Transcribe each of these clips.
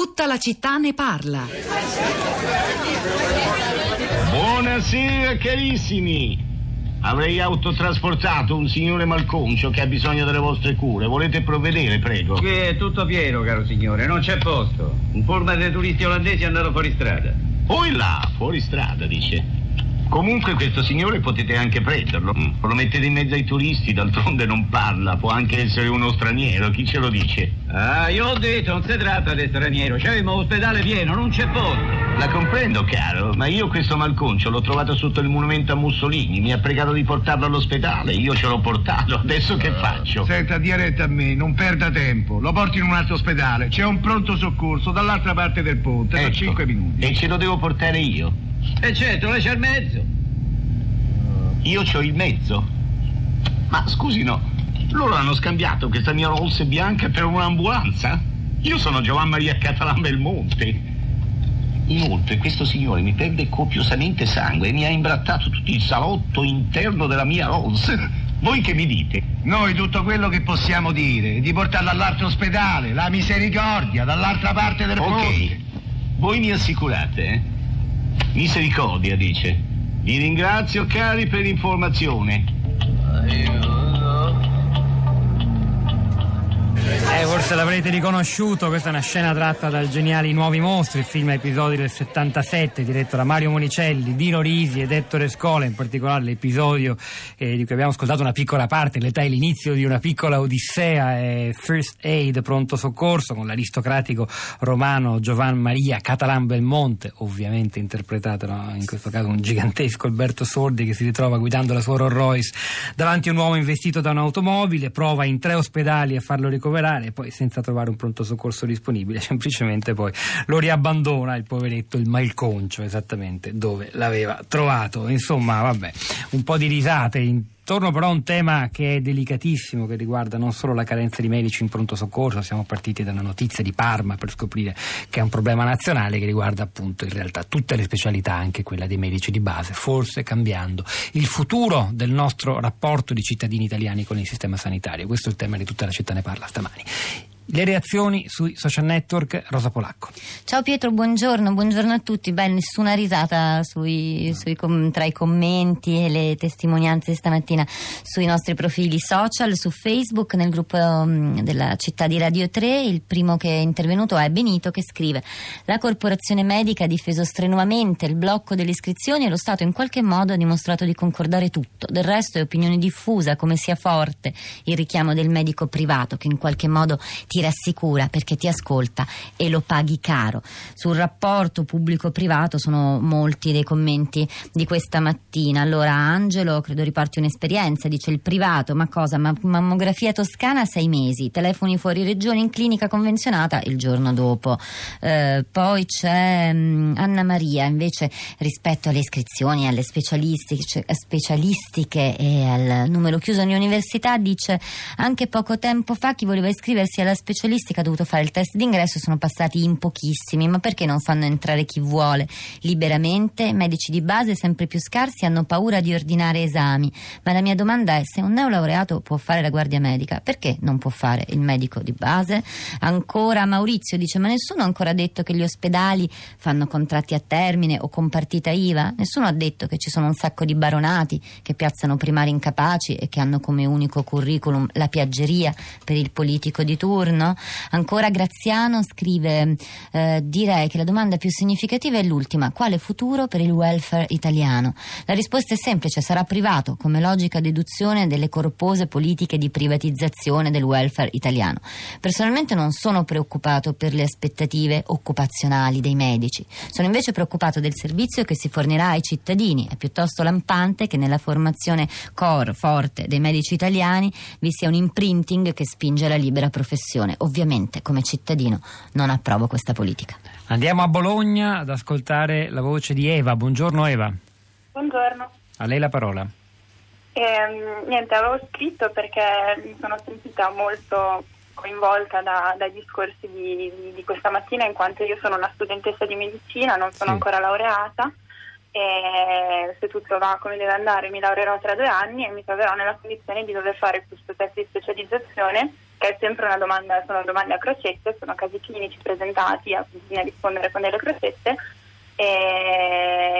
Tutta la città ne parla. Buonasera carissimi. Avrei autotrasportato un signore malconcio che ha bisogno delle vostre cure. Volete provvedere, prego? Qui è tutto pieno, caro signore, non c'è posto. Un pullman dei turisti olandesi è andato fuori strada. Poi là, fuori strada, dice. Comunque questo signore potete anche prenderlo. Mm. Lo mettete in mezzo ai turisti, d'altronde non parla, può anche essere uno straniero, chi ce lo dice? Ah, io ho detto, non si tratta di straniero, c'è un ospedale pieno, non c'è posto. La comprendo, caro, ma io questo malconcio l'ho trovato sotto il monumento a Mussolini, mi ha pregato di portarlo all'ospedale, io ce l'ho portato, adesso che faccio? Senta, dia retta a me, non perda tempo, lo porti in un altro ospedale, c'è un pronto soccorso dall'altra parte del ponte, Ecco. da 5 minuti. E ce lo devo portare io. E certo, lei c'è il mezzo. Io c'ho il mezzo. Ma scusi no, loro hanno scambiato questa mia Rolls bianca per un'ambulanza? Io sono Giovanni Maria Catalan Belmonte. Inoltre questo signore mi perde copiosamente sangue e mi ha imbrattato tutto il salotto interno della mia Rolls. Voi che mi dite? Noi tutto quello che possiamo dire è di portarlo all'altro ospedale, la misericordia, dall'altra parte del ponte. Ok, voi mi assicurate, eh? Misericordia, dice. Vi ringrazio, cari, per l'informazione. Eh, forse l'avrete riconosciuto, questa è una scena tratta dal geniale I Nuovi Mostri, il film a episodi del 77, diretto da Mario Monicelli, Dino Risi ed Ettore Scola, in particolare l'episodio eh, di cui abbiamo ascoltato una piccola parte, l'età e l'inizio di una piccola odissea, eh, First Aid, pronto soccorso, con l'aristocratico romano Giovan Maria Catalan Belmonte, ovviamente interpretato no? in questo caso un gigantesco Alberto Sordi che si ritrova guidando la sua Rolls Royce davanti a un uomo investito da un'automobile, prova in tre ospedali a farlo ricoverare e poi senza trovare un pronto soccorso disponibile semplicemente poi lo riabbandona il poveretto, il malconcio esattamente dove l'aveva trovato. Insomma, vabbè, un po' di risate intorno però a un tema che è delicatissimo, che riguarda non solo la carenza di medici in pronto soccorso, siamo partiti da una notizia di Parma per scoprire che è un problema nazionale che riguarda appunto in realtà tutte le specialità, anche quella dei medici di base, forse cambiando il futuro del nostro rapporto di cittadini italiani con il sistema sanitario. Questo è il tema di tutta la città ne parla stamani. Le reazioni sui social network, Rosa Polacco. Ciao Pietro, buongiorno, buongiorno a tutti. Beh, nessuna risata sui, sui tra i commenti e le testimonianze stamattina sui nostri profili social, su Facebook, nel gruppo um, della città di Radio 3. Il primo che è intervenuto è Benito che scrive: La corporazione medica ha difeso strenuamente il blocco delle iscrizioni e lo Stato in qualche modo ha dimostrato di concordare tutto. Del resto è opinione diffusa come sia forte il richiamo del medico privato che in qualche modo ti rassicura perché ti ascolta e lo paghi caro. Sul rapporto pubblico-privato sono molti dei commenti di questa mattina. Allora Angelo, credo riporti un'esperienza, dice il privato, ma cosa? Ma- mammografia toscana sei mesi, telefoni fuori regione in clinica convenzionata il giorno dopo. Eh, poi c'è mm, Anna Maria, invece rispetto alle iscrizioni, alle specialistiche, specialistiche e al numero chiuso ogni università, dice anche poco tempo fa chi voleva iscriversi alla specialistica ha dovuto fare il test d'ingresso, sono passati in pochissimi, ma perché non fanno entrare chi vuole liberamente? Medici di base sempre più scarsi hanno paura di ordinare esami, ma la mia domanda è se un neolaureato può fare la guardia medica, perché non può fare il medico di base? Ancora Maurizio dice ma nessuno ha ancora detto che gli ospedali fanno contratti a termine o con partita IVA? Nessuno ha detto che ci sono un sacco di baronati che piazzano primari incapaci e che hanno come unico curriculum la piaggeria per il politico di turno? Ancora Graziano scrive: eh, Direi che la domanda più significativa è l'ultima: quale futuro per il welfare italiano? La risposta è semplice: sarà privato, come logica deduzione delle corpose politiche di privatizzazione del welfare italiano. Personalmente non sono preoccupato per le aspettative occupazionali dei medici, sono invece preoccupato del servizio che si fornirà ai cittadini. È piuttosto lampante che nella formazione core forte dei medici italiani vi sia un imprinting che spinge alla libera professione. Ovviamente, come cittadino, non approvo questa politica. Andiamo a Bologna ad ascoltare la voce di Eva. Buongiorno Eva, Buongiorno. a lei la parola. Ehm, niente, avevo scritto perché mi sono sentita molto coinvolta da- dai discorsi di, di- di questa mattina in quanto io sono una studentessa di medicina, non sono Sì. ancora laureata e se tutto va come deve andare mi laureerò tra due anni e mi troverò nella condizione di dover fare questo test di specializzazione che è sempre una domanda, sono domande a crocette, sono casi clinici presentati a bisogna rispondere con delle crocette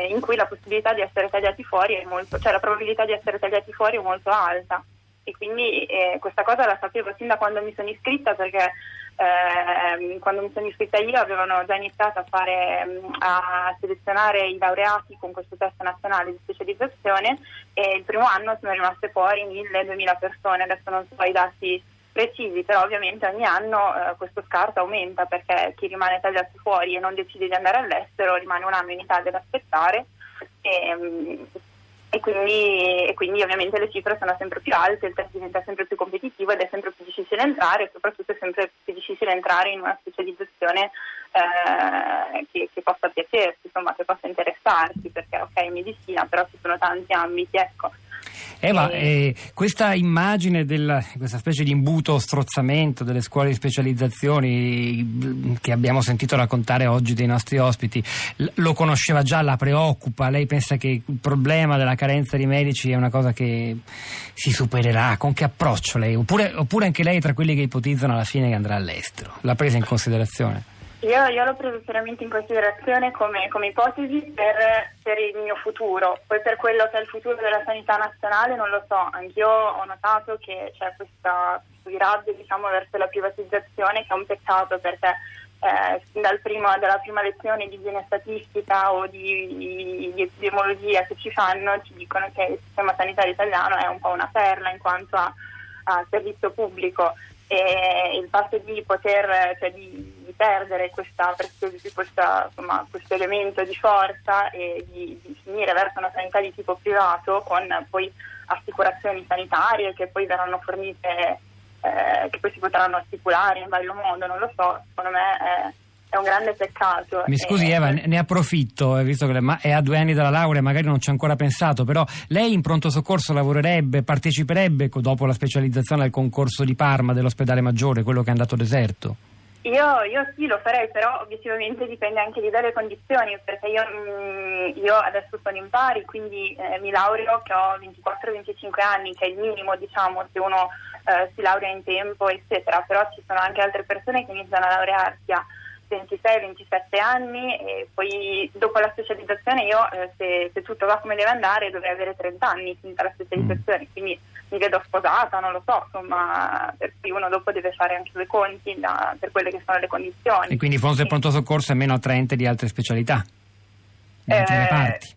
in cui la possibilità di essere tagliati fuori è molto, cioè la probabilità di essere tagliati fuori è molto alta. E quindi eh, questa cosa la sapevo sin da quando mi sono iscritta perché eh, quando mi sono iscritta io avevano già iniziato a, fare, a selezionare i laureati con questo test nazionale di specializzazione e il primo anno sono rimaste fuori 1000-2000 persone, adesso non so i dati precisi, però ovviamente ogni anno eh, questo scarto aumenta perché chi rimane tagliato fuori e non decide di andare all'estero rimane un anno in Italia ad aspettare e, mm, e, quindi, e, quindi, ovviamente le cifre sono sempre più alte, il test diventa sempre più competitivo ed è sempre più difficile entrare e soprattutto è sempre più difficile entrare in una specializzazione eh, che, che, possa piacersi, insomma, che possa interessarsi, perché ok, medicina, però ci sono tanti ambiti, ecco. Eva, eh, questa immagine di questa specie di imbuto strozzamento delle scuole di specializzazioni che abbiamo sentito raccontare oggi dei nostri ospiti, lo conosceva già, la preoccupa? Lei pensa che il problema della carenza di medici è una cosa che si supererà? Con che approccio lei? Oppure, oppure anche lei è tra quelli che ipotizzano alla fine che andrà all'estero? L'ha presa in considerazione? Io, io l'ho preso seriamente in considerazione come, come ipotesi per, per, il mio futuro, poi per quello che è il futuro della sanità nazionale non lo so, anch'io ho notato che c'è questa, questo viraggio diciamo, verso la privatizzazione che è un peccato perché eh, dal primo, dalla prima lezione di igiene statistica o di, di, epidemiologia che ci fanno ci dicono che il sistema sanitario italiano è un po' una perla in quanto a, a servizio pubblico. E il fatto di poter, cioè di, perdere questa, questa, insomma, questo elemento di forza e di, di, finire verso una sanità di tipo privato con poi assicurazioni sanitarie che poi verranno fornite, eh, che poi si potranno assicurare in vario modo, non lo so, secondo me è è un grande peccato. Mi scusi. Eva, ne approfitto, eh, visto che è a due anni dalla laurea, magari non ci ha ancora pensato, però lei in pronto soccorso lavorerebbe, parteciperebbe dopo la specializzazione al concorso di Parma dell'ospedale maggiore, quello che è andato deserto? Io, io, sì, lo farei, però obiettivamente dipende anche lì dalle condizioni, perché io, mm, io adesso sono in pari, quindi eh, mi laureo che ho 24-25 anni, che è il minimo, diciamo, se uno eh, si laurea in tempo, eccetera, però ci sono anche altre persone che iniziano a laurearsi a 26-27 anni e poi dopo la specializzazione io eh, se, se, tutto va come deve andare dovrei avere 30 anni finita la specializzazione, mm. quindi mi vedo sposata, non lo so, insomma, per cui uno dopo deve fare anche due conti da, per quelle che sono le condizioni. E quindi forse il pronto soccorso è meno attraente di altre specialità? In eh, parti?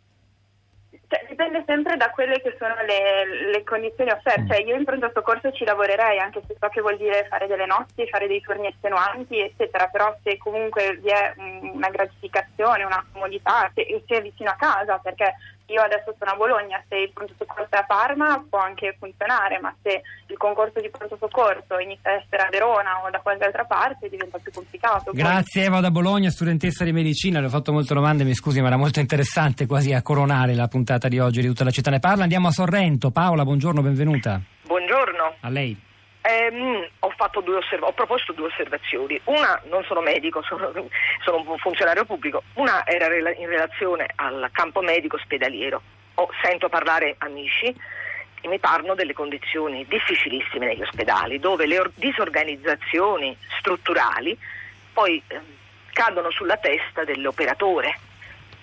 Cioè, dipende sempre da quelle che sono le, le condizioni offerte. Mm. Cioè, io in pronto soccorso ci lavorerei, anche se so che vuol dire fare delle notti, fare dei turni estenuanti, eccetera. Però se comunque vi è una gratificazione, una comodità, se, se è vicino a casa, perché io adesso sono a Bologna, se il pronto soccorso è a Parma può anche funzionare, ma se il concorso di pronto soccorso inizia a essere a Verona o da qualche altra parte diventa più complicato. Grazie Eva da Bologna, studentessa di medicina, le ho fatto molte domande, mi scusi ma era molto interessante quasi a coronare la puntata di oggi di tutta la città ne parla. Andiamo a Sorrento, Paola, buongiorno, benvenuta. Buongiorno. A lei. Eh, ho, osserv- ho, proposto due osservazioni. Una, non sono medico, sono, sono un funzionario pubblico, una era rela- in relazione al campo medico ospedaliero. Ho, sento parlare amici e mi parlano delle condizioni difficilissime negli ospedali, dove le or- disorganizzazioni strutturali poi eh, cadono sulla testa dell'operatore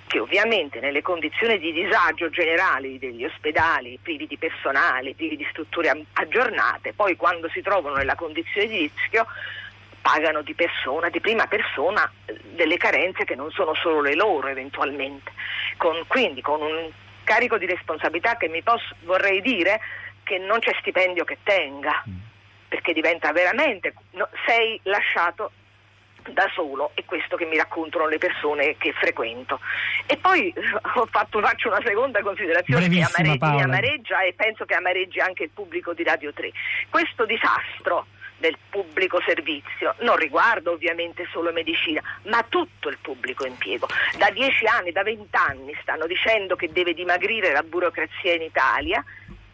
che ovviamente nelle condizioni di disagio generali degli ospedali, privi di personale, privi di strutture aggiornate, poi quando si trovano nella condizione di rischio pagano di persona, di prima persona, delle carenze che non sono solo le loro eventualmente. Con, quindi con un carico di responsabilità che mi posso, vorrei dire che non c'è stipendio che tenga, mm. perché diventa veramente, no, sei lasciato da solo è questo che mi raccontano le persone che frequento. E poi fatto, faccio una seconda considerazione Brevissima, che amareggia, amareggia e penso che amareggi anche il pubblico di Radio 3. Questo disastro del pubblico servizio non riguarda ovviamente solo medicina, ma tutto il pubblico impiego. Da dieci anni, da vent'anni stanno dicendo che deve dimagrire la burocrazia in Italia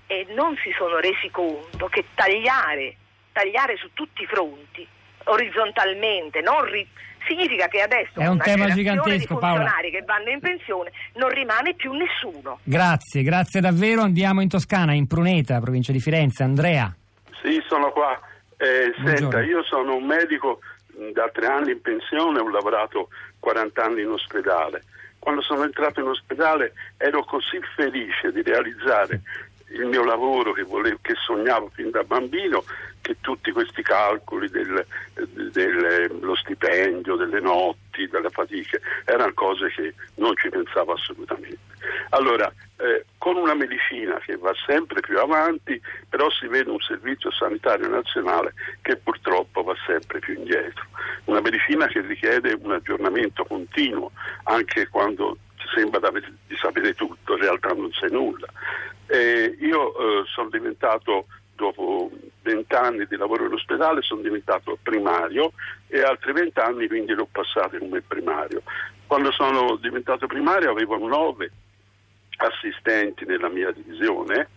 e non si sono resi conto che tagliare, tagliare su tutti i fronti orizzontalmente, ri- significa che adesso è un tema gigantesco, di funzionari che vanno in pensione non rimane più nessuno. Grazie, grazie davvero. Andiamo in Toscana, in Pruneta, provincia di Firenze. Andrea. Sì, sono qua. Eh, senta, io sono un medico mh, da tre anni in pensione, ho lavorato 40 anni in ospedale. Quando sono entrato in ospedale ero così felice di realizzare il mio lavoro che, volevo, che sognavo fin da bambino che tutti questi calcoli del, dello stipendio, delle notti, delle fatiche, erano cose che non ci pensavo assolutamente. Allora, eh, con una medicina che va sempre più avanti, però si vede un servizio sanitario nazionale che purtroppo va sempre più indietro. Una medicina che richiede un aggiornamento continuo, anche quando sembra di sapere tutto, in realtà non sai nulla. Eh, io eh, sono diventato dopo vent'anni di lavoro in ospedale sono diventato primario e altri vent'anni quindi l'ho passato come primario. Quando sono diventato primario avevo nove assistenti nella mia divisione,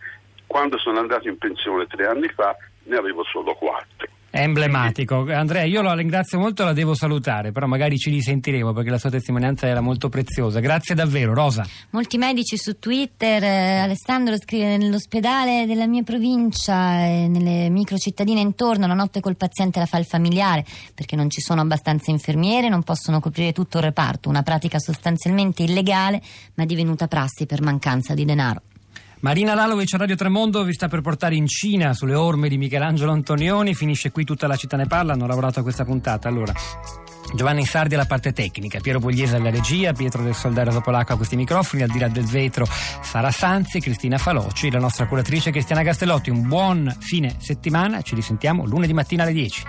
quando sono andato in pensione tre anni fa ne avevo solo quattro. È emblematico. Andrea, io la ringrazio molto, la devo salutare, però magari ci risentiremo perché la sua testimonianza era molto preziosa. Grazie davvero, Rosa. Molti medici su Twitter, eh, Alessandro scrive nell'ospedale della mia provincia e nelle micro cittadine intorno, la notte col paziente la fa il familiare perché non ci sono abbastanza infermiere, non possono coprire tutto il reparto, una pratica sostanzialmente illegale ma divenuta prassi per mancanza di denaro. Marina Lalovic Radio Tremondo vi sta per portare in Cina sulle orme di Michelangelo Antonioni. Finisce qui tutta la città ne parla. Hanno lavorato a questa puntata. Allora. Giovanni Sardi alla parte tecnica, Piero Pugliese alla regia, Pietro del Soldero Topolacco a questi microfoni, al di là del vetro Sara Sanzi, Cristina Falocci, la nostra curatrice Cristiana Castellotti. Un buon fine settimana, ci risentiamo lunedì mattina alle 10.